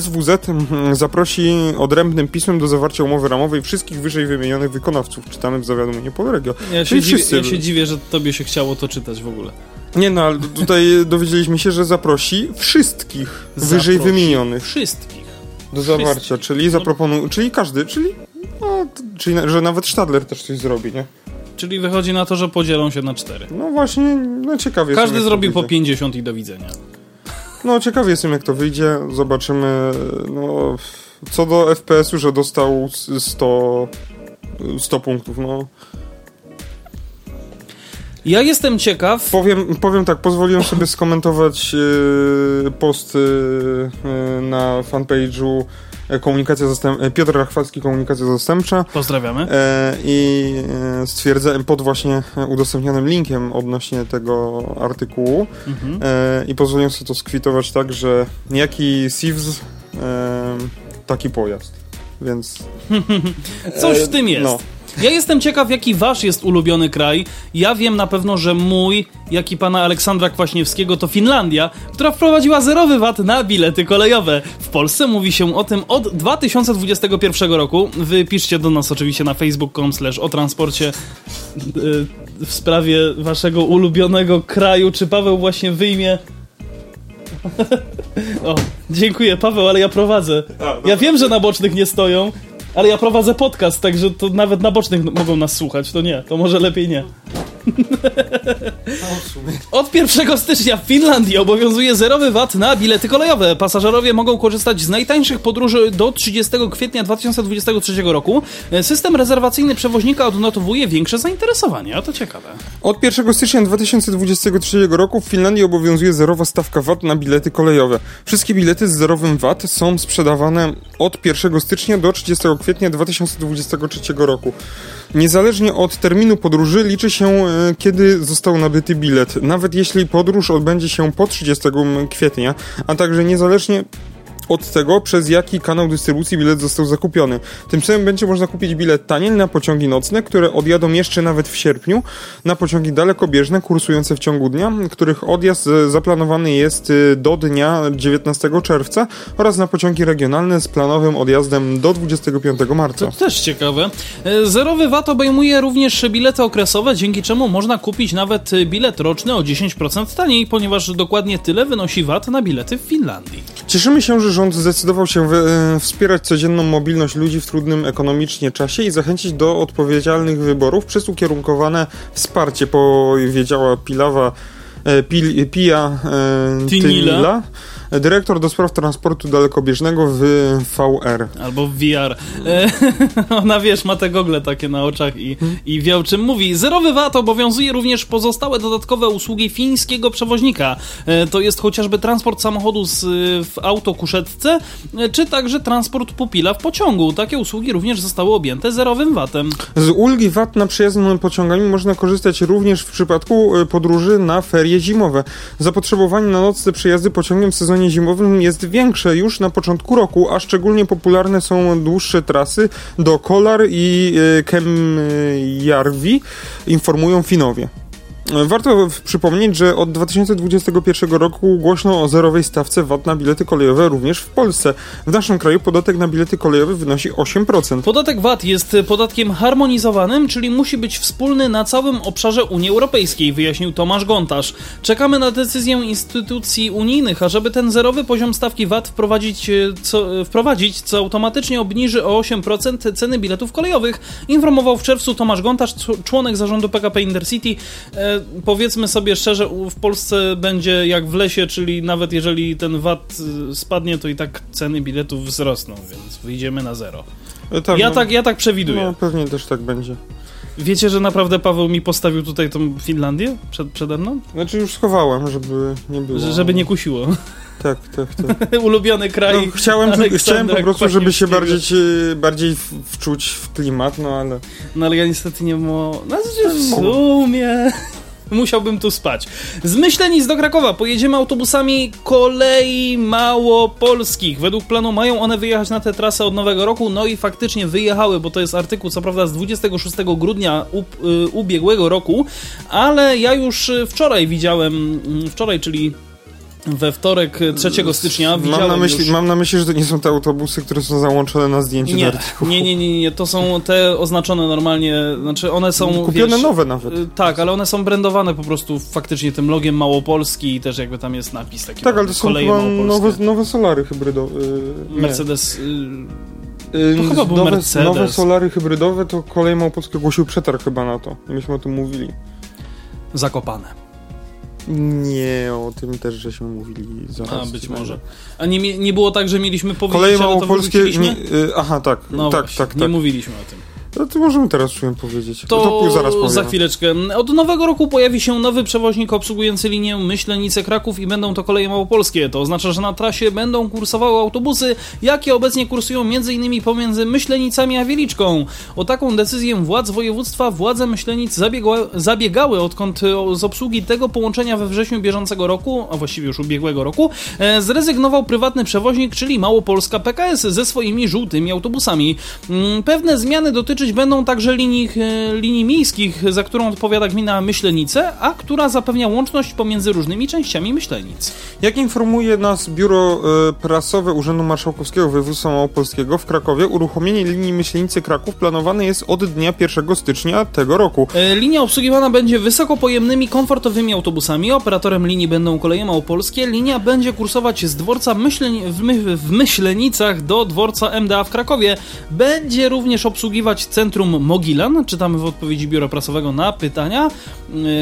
SWZ zaprosi odrębnym pismem do zawarcia umowy ramowej wszystkich wyżej wymienionych wykonawców. Czytamy w zawiadomieniu Polregio. Ja się, dziwię, ja się dziwię, że tobie się chciało to czytać w ogóle. Nie no, ale tutaj dowiedzieliśmy się, że zaprosi wszystkich wyżej Zaprosi wymienionych Wszystkich. Do zawarcia, czyli zaproponują, czyli każdy, czyli, no, czyli że nawet Stadler też coś zrobi, nie? Czyli wychodzi na to, że podzielą się na cztery. No właśnie, no ciekawie Każdy zrobi po wyjdzie. 50 i do widzenia. No ciekawie jestem jak to wyjdzie, zobaczymy, no co do FPS-u, że dostał s- 100, 100 punktów, no. Ja jestem ciekaw. Powiem, powiem tak, pozwoliłem sobie skomentować yy, post yy, na fanpage'u komunikacja zastęp... Piotr Rachwalski, komunikacja zastępcza Pozdrawiamy. e, i stwierdzałem pod właśnie udostępnionym linkiem odnośnie tego artykułu Mhm. e, i pozwoliłem sobie to skwitować tak, że jaki SIWZ, e, taki pojazd. Więc Coś w tym jest. no. Ja jestem ciekaw, jaki wasz jest ulubiony kraj. Ja wiem na pewno, że mój, jak i pana Aleksandra Kwaśniewskiego, to Finlandia, która wprowadziła zerowy VAT na bilety kolejowe. W Polsce mówi się o tym od 2021 roku. Wy piszcie do nas oczywiście na facebook.com slash o transporcie yy, w sprawie waszego ulubionego kraju. Czy Paweł właśnie wyjmie... o, dziękuję Paweł, ale ja prowadzę. Ja wiem, że na bocznych nie stoją, ale ja prowadzę podcast, także to nawet na bocznych mogą nas słuchać. To nie, to może lepiej nie. Od 1 stycznia w Finlandii obowiązuje zerowy VAT na bilety kolejowe. Pasażerowie mogą korzystać z najtańszych podróży do 30 kwietnia 2023 roku. System rezerwacyjny przewoźnika odnotowuje większe zainteresowanie, a to ciekawe. Od 1 stycznia 2023 roku w Finlandii obowiązuje zerowa stawka VAT na bilety kolejowe. Wszystkie bilety z zerowym VAT są sprzedawane od 1 stycznia do 30 kwietnia 2023 roku. Niezależnie od terminu podróży liczy się, e, kiedy został nabyty bilet, nawet jeśli podróż odbędzie się po 30 kwietnia, a także niezależnie od tego, przez jaki kanał dystrybucji bilet został zakupiony. Tym samym będzie można kupić bilet taniej na pociągi nocne, które odjadą jeszcze nawet w sierpniu, na pociągi dalekobieżne kursujące w ciągu dnia, których odjazd e, zaplanowany jest e, do dnia 19 czerwca oraz na pociągi regionalne z planowym odjazdem do 25 marca. To też ciekawe. E, Zerowy VAT obejmuje również bilety okresowe, dzięki czemu można kupić nawet bilet roczny o 10% taniej, ponieważ dokładnie tyle wynosi VAT na bilety w Finlandii. Cieszymy się, że rząd zdecydował się e, wspierać codzienną mobilność ludzi w trudnym ekonomicznie czasie i zachęcić do odpowiedzialnych wyborów przez ukierunkowane wsparcie, powiedziała Pilawa e, Pil, Pia e, Tinila. Dyrektor do spraw transportu dalekobieżnego w VR. Albo w VR. E, ona wiesz, ma te gogle takie na oczach i, i wie o czym mówi. Zerowy VAT obowiązuje również pozostałe dodatkowe usługi fińskiego przewoźnika. E, to jest chociażby transport samochodu z, w autokuszetce, e, czy także transport pupila w pociągu. Takie usługi również zostały objęte zerowym VAT-em. Z ulgi VAT na przejazd pociągami można korzystać również w przypadku e, podróży na ferie zimowe. Zapotrzebowanie na nocne przejazdy pociągiem w sezonie zimowym jest większe już na początku roku, a szczególnie popularne są dłuższe trasy do Kolar i e, Kemjarvi, informują Finowie. Warto przypomnieć, że od 2021 roku głośno o zerowej stawce VAT na bilety kolejowe również w Polsce. W naszym kraju podatek na bilety kolejowe wynosi 8%. Podatek VAT jest podatkiem harmonizowanym, czyli musi być wspólny na całym obszarze Unii Europejskiej, wyjaśnił Tomasz Gontarz. Czekamy na decyzję instytucji unijnych, ażeby ten zerowy poziom stawki VAT wprowadzić, co, wprowadzić, co automatycznie obniży o 8% ceny biletów kolejowych, informował w czerwcu Tomasz Gontarz, członek zarządu PKP Intercity. E, powiedzmy sobie szczerze, w Polsce będzie jak w lesie, czyli nawet jeżeli ten VAT y, spadnie, to i tak ceny biletów wzrosną, więc wyjdziemy na zero. E, tak, ja, no, tak, ja tak przewiduję. No, pewnie też tak będzie. Wiecie, że naprawdę Paweł mi postawił tutaj tą Finlandię przed, przede mną? Znaczy już schowałem, żeby nie było. Żeby nie kusiło. Tak, tak, tak. Ulubiony kraj. No, chciałem, chciałem po prostu, żeby się bardziej, bardziej wczuć w klimat, no ale. No ale ja niestety nie mogę. No, w sumie musiałbym tu spać. Z Myślenic do Krakowa pojedziemy autobusami kolei małopolskich. Według planu mają one wyjechać na tę trasę od nowego roku, no i faktycznie wyjechały, bo to jest artykuł co prawda z 26 grudnia y, ubiegłego roku, ale ja już wczoraj widziałem, mm, wczoraj, czyli we wtorek 3 stycznia mam na, myśli, już... mam na myśli, że to nie są te autobusy, które są załączone na zdjęciu nie, nie, nie, nie, nie, to są te oznaczone normalnie, znaczy one są... Kupione wiesz, nowe nawet. Y, tak, ale one są brandowane po prostu faktycznie tym logiem Małopolski i też jakby tam jest napis taki. Tak, ale to są chyba nowe, nowe solary hybrydowe. Yy, Mercedes... Yy, nowe. Nowe solary hybrydowe to kolej Małopolska ogłosił przetarg chyba na to. Myśmy o tym mówili. Zakopane. Nie, o tym też żeśmy mówili zaraz. A, być może. A nie, nie było tak, że mieliśmy powiedzieć, Koleje małopolskie... Nie, y, aha, tak, no tak, właśnie, tak, tak. Nie mówiliśmy o tym. No to możemy teraz czułem powiedzieć. To, to zaraz powiem. za chwileczkę. Od nowego roku pojawi się nowy przewoźnik obsługujący linię Myślenice-Kraków i będą to koleje małopolskie. To oznacza, że na trasie będą kursowały autobusy, jakie obecnie kursują m.in. pomiędzy Myślenicami a Wieliczką. O taką decyzję władz województwa władze Myślenic zabiegały, zabiegały odkąd z obsługi tego połączenia we wrześniu bieżącego roku, a właściwie już ubiegłego roku, e, zrezygnował prywatny przewoźnik, czyli Małopolska PKS ze swoimi żółtymi autobusami. Mm, pewne zmiany dotyczą będą także linii, e, linii miejskich, za którą odpowiada gmina Myślenice, a która zapewnia łączność pomiędzy różnymi częściami Myślenic. Jak informuje nas biuro e, prasowe Urzędu Marszałkowskiego Województwa Małopolskiego w Krakowie, uruchomienie linii Myślenice-Kraków planowane jest od dnia 1 stycznia tego roku. E, linia obsługiwana będzie wysokopojemnymi, komfortowymi autobusami. Operatorem linii będą koleje małopolskie. Linia będzie kursować z dworca Myśleni w, My w Myślenicach do dworca MDA w Krakowie. Będzie również obsługiwać Centrum Mogilan. Czytamy w odpowiedzi biura prasowego na pytania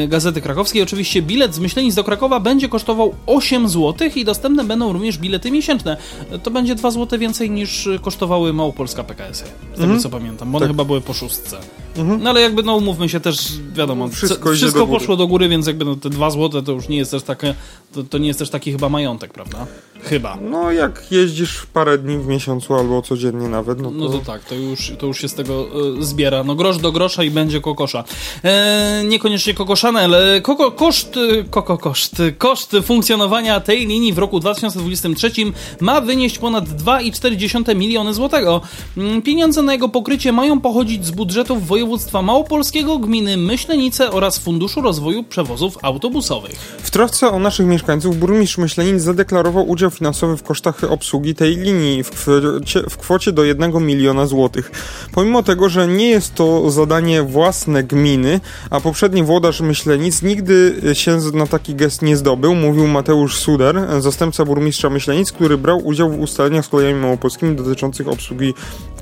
y, Gazety Krakowskiej. Oczywiście bilet z Myślenic do Krakowa będzie kosztował 8 zł i dostępne będą również bilety miesięczne. To będzie 2 zł więcej niż kosztowały Małopolska PKS, z tego mhm. co pamiętam, bo one tak. chyba były po szóstce. Mhm. No ale jakby no umówmy się też, wiadomo, wszystko, wszystko do poszło do góry, więc jakby no, te 2 zł to już nie jest też takie, to, to nie jest też taki chyba majątek, prawda? Chyba. No jak jeździsz parę dni w miesiącu albo codziennie nawet, no to... No to tak, to już, to już się z tego y, zbiera. No grosz do grosza i będzie kokosza. E, niekoniecznie kokoszane, ale koko, koszt, koko, koszt, koszt funkcjonowania tej linii w roku 2023 ma wynieść ponad 2,4 miliony złotego. Mm, pieniądze na jego pokrycie mają pochodzić z budżetów województwa małopolskiego, gminy Myślenice oraz Funduszu Rozwoju Przewozów Autobusowych. W trosce o naszych mieszkańców burmistrz Myślenic zadeklarował udział finansowy w kosztach obsługi tej linii w kwocie, w kwocie do 1 miliona złotych. Pomimo tego, że nie jest to zadanie własne gminy, a poprzedni włodarz Myślenic nigdy się na taki gest nie zdobył, mówił Mateusz Suder, zastępca burmistrza Myślenic, który brał udział w ustaleniach z kolejami małopolskimi dotyczących obsługi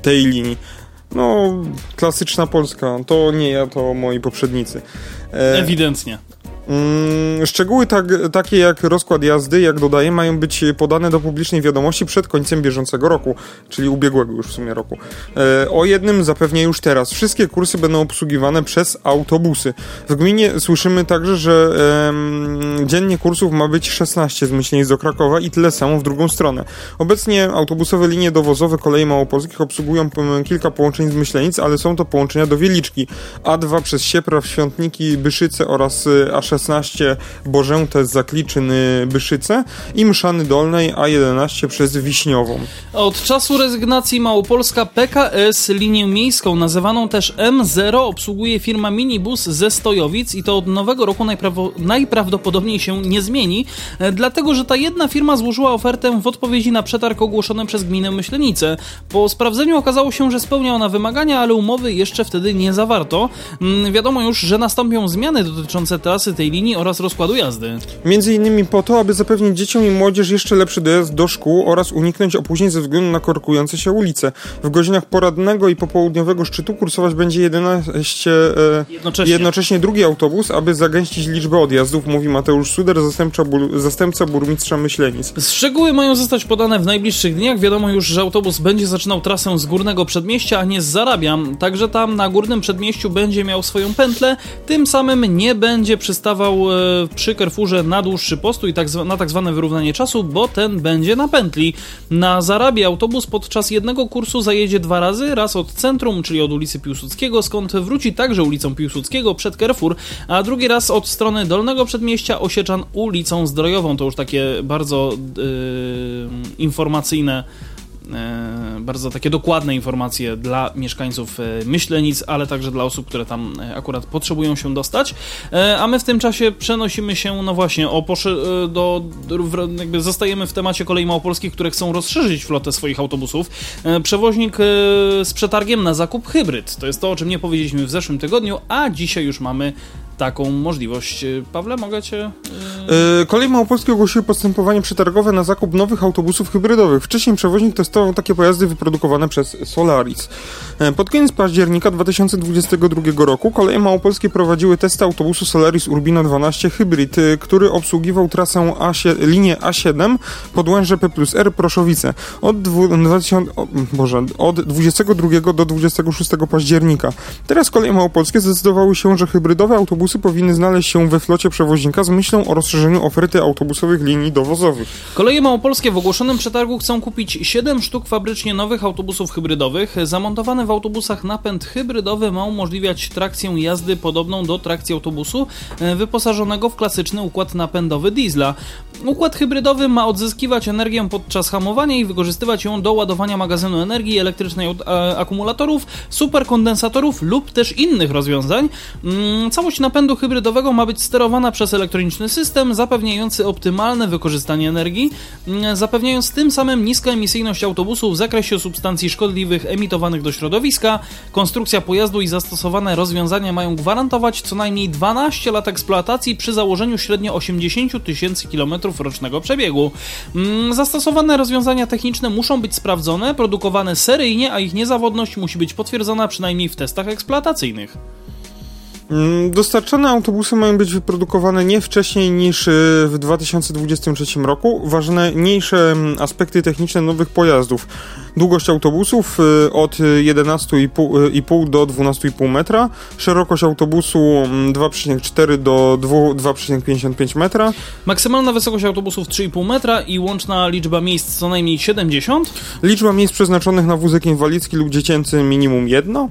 tej linii. No, klasyczna Polska. To nie ja, to moi poprzednicy. E... Ewidentnie. Mm, szczegóły tak, takie jak rozkład jazdy, jak dodaję, mają być podane do publicznej wiadomości przed końcem bieżącego roku, czyli ubiegłego już w sumie roku. E, o jednym zapewnię już teraz. Wszystkie kursy będą obsługiwane przez autobusy. W gminie słyszymy także, że e, dziennie kursów ma być 16 z Myślenic do Krakowa i tyle samo w drugą stronę. Obecnie autobusowe linie dowozowe kolei małopolskich obsługują kilka połączeń z Myślenic, ale są to połączenia do Wieliczki. A2 przez Siepraw, Świątniki, Byszyce oraz A6 16 Bożęte z Zakliczyny Byszyce i Mszany Dolnej A11 przez Wiśniową. Od czasu rezygnacji Małopolska PKS linię miejską nazywaną też M0 obsługuje firma Minibus ze Stojowic i to od nowego roku najprawdopodobniej się nie zmieni, e, dlatego że ta jedna firma złożyła ofertę w odpowiedzi na przetarg ogłoszony przez gminę Myślenice. Po sprawdzeniu okazało się, że spełnia ona wymagania, ale umowy jeszcze wtedy nie zawarto. Mm, wiadomo już, że nastąpią zmiany dotyczące trasy tej linii oraz rozkładu jazdy. Między innymi po to, aby zapewnić dzieciom i młodzież jeszcze lepszy dojazd do szkół oraz uniknąć opóźnień ze względu na korkujące się ulice. W godzinach poradnego i popołudniowego szczytu kursować będzie 11 e, jednocześnie. jednocześnie drugi autobus, aby zagęścić liczbę odjazdów, mówi Mateusz Suder, bur, zastępca burmistrza Myślenic. Szczegóły mają zostać podane w najbliższych dniach. Wiadomo już, że autobus będzie zaczynał trasę z górnego przedmieścia, a nie z Zarabiam. Także tam na górnym przedmieściu będzie miał swoją pętlę, tym samym nie będzie przystawał e, przy Carrefourze na dłuższy postój, tak na tak zwane wyrównanie czasu, bo ten będzie na pętli. Na Zarabie autobus podczas jednego kursu zajedzie dwa razy, raz od centrum, czyli od ulicy Piłsudskiego, skąd wróci także ulicą Piłsudskiego przed Carrefour, a drugi raz od strony Dolnego Przedmieścia Osieczan ulicą Zdrojową. To już takie bardzo yy, informacyjne bardzo takie dokładne informacje dla mieszkańców e, Myślenic, ale także dla osób, które tam e, akurat potrzebują się dostać. A my w tym czasie przenosimy się, no właśnie, o do, do jakby zostajemy w temacie kolei małopolskich, które chcą rozszerzyć flotę swoich autobusów. Przewoźnik z przetargiem na zakup hybryd. To jest to, o czym nie powiedzieliśmy w zeszłym tygodniu, a dzisiaj już mamy taką możliwość. Pawle, mogę cię... Yy... Kolej Małopolskie ogłosiły postępowanie przetargowe na zakup nowych autobusów hybrydowych. Wcześniej przewoźnik testował takie pojazdy wyprodukowane przez Solaris. E, pod koniec października 2022 roku koleje małopolskie prowadziły testy autobusu Solaris Urbino 12 Hybrid, który obsługiwał trasę A7, linię A7 Podłęże P plus R Proszowice od, 2000, o, Boże, od 22 do 26 października. Teraz koleje małopolskie zdecydowały się, że hybrydowe autobusy powinny znaleźć się we flocie przewoźnika z myślą o rozszerzeniu oferty autobusowych linii dowozowych. Koleje małopolskie w ogłoszonym przetargu chcą kupić 7 sztuk fabrycznie nowych autobusów hybrydowych zamontowane w autobusach napęd hybrydowy ma umożliwiać trakcję jazdy podobną do trakcji autobusu e, wyposażonego w klasyczny układ napędowy diesla. Układ hybrydowy ma odzyskiwać energię podczas hamowania i wykorzystywać ją do ładowania magazynu energii elektrycznej od e, akumulatorów, superkondensatorów lub też innych rozwiązań. Mm, całość napędu hybrydowego ma być sterowana przez elektroniczny system zapewniający optymalne wykorzystanie energii, mm, zapewniając tym samym niskoemisyjność autobusu w zakresie substancji szkodliwych emitowanych do środowiska konstrukcja pojazdu i zastosowane rozwiązania mają gwarantować co najmniej 12 lat eksploatacji przy założeniu średnio 80 tysięcy kilometrów rocznego przebiegu. Mm, zastosowane rozwiązania techniczne muszą być sprawdzone, produkowane seryjnie, a ich niezawodność musi być potwierdzona przynajmniej w testach eksploatacyjnych. Mm, dostarczane autobusy mają być wyprodukowane nie wcześniej niż y, w 2023 roku. Ważniejsze mm, aspekty techniczne nowych pojazdów. Długość autobusów y, od 11,5 y, do 12,5 metra, szerokość autobusu 2,4 mm, do 2,55 metra. Maksymalna wysokość autobusów 3,5 metra i łączna liczba miejsc co najmniej 70. Liczba miejsc przeznaczonych na wózek inwalidzki lub dziecięcy minimum 1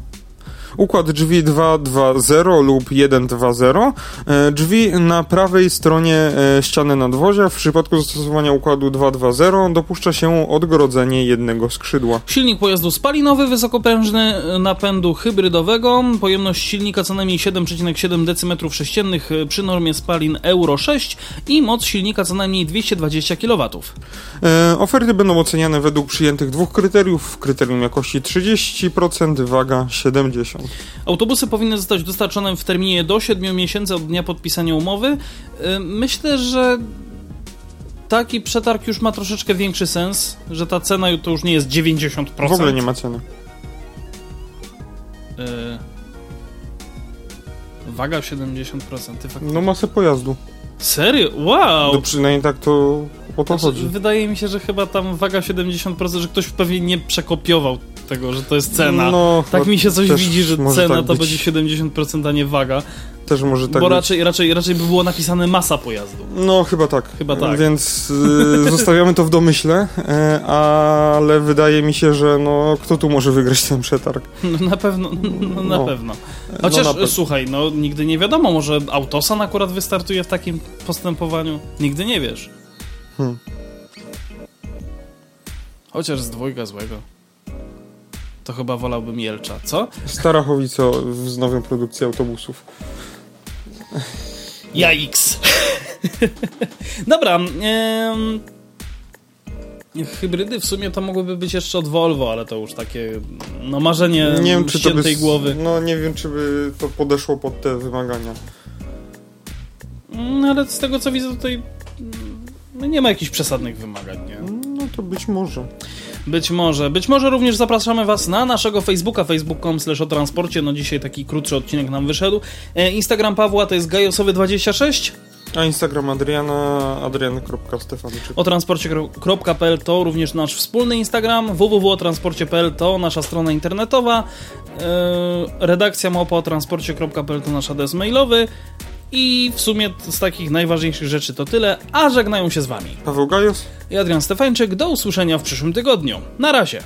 układ drzwi 2.2.0 lub 1.2.0, e, drzwi na prawej stronie e, ściany nadwozia. W przypadku zastosowania układu 2.2.0 dopuszcza się odgrodzenie jednego skrzydła. Silnik pojazdu spalinowy wysokoprężny napędu hybrydowego, pojemność silnika co najmniej 7,7 dm3 przy normie spalin Euro 6 i moc silnika co najmniej 220 kW. E, oferty będą oceniane według przyjętych dwóch kryteriów. Kryterium jakości 30%, waga 70%. Autobusy powinny zostać dostarczone w terminie do 7 miesięcy od dnia podpisania umowy. Y, myślę, że taki przetarg już ma troszeczkę większy sens, że ta cena to już nie jest 90%. W ogóle nie ma ceny. Y, Waga 70%. Ty fak... No masę pojazdu. Serio? Wow! No przynajmniej tak to o to Znaczy, chodzi. wydaje mi się, że chyba tam waga 70%, że ktoś pewnie nie przekopiował tego, że to jest cena. No, tak mi się coś widzi, że cena tak to będzie 70%, a nie waga. Też może tak bo być. raczej, raczej, raczej by było napisane masa pojazdu. No, chyba tak. Chyba tak. Więc y, zostawiamy to w domyśle, e, ale wydaje mi się, że no, kto tu może wygrać ten przetarg? No, na pewno, no, na No. pewno. Chociaż, na pewno. słuchaj, no nigdy nie wiadomo, może Autosan akurat wystartuje w takim postępowaniu. Nigdy nie wiesz. Hmm. Chociaż z dwojga złego. To chyba wolałbym Jelcza, co? Starachowice wznowią produkcję autobusów. Jaiks. Dobra. hybrydy w sumie to mogłyby być jeszcze od Volvo, ale to już takie no marzenie Nie wiem, czy to by... głowy. No, nie wiem, czy by to podeszło pod te wymagania. Mm, ale z tego co widzę tutaj no nie ma jakichś przesadnych wymagań, nie? No to być może. Być może. Być może również zapraszamy Was na naszego Facebooka, facebook.com slash o transporcie. No dzisiaj taki krótszy odcinek nam wyszedł. E, Instagram Pawła to jest gajosowy26. A Instagram Adriana, adriany.stefanyczyk. O transporcie.pl to również nasz wspólny Instagram. www.otransporcie.pl to nasza strona internetowa. E, redakcja małpa o transporcie.pl to nasz adres mailowy. I w sumie z takich najważniejszych rzeczy to tyle, a żegnają się z Wami. Paweł Gajos. I Adrian Stefańczyk. Do usłyszenia w przyszłym tygodniu. Na razie.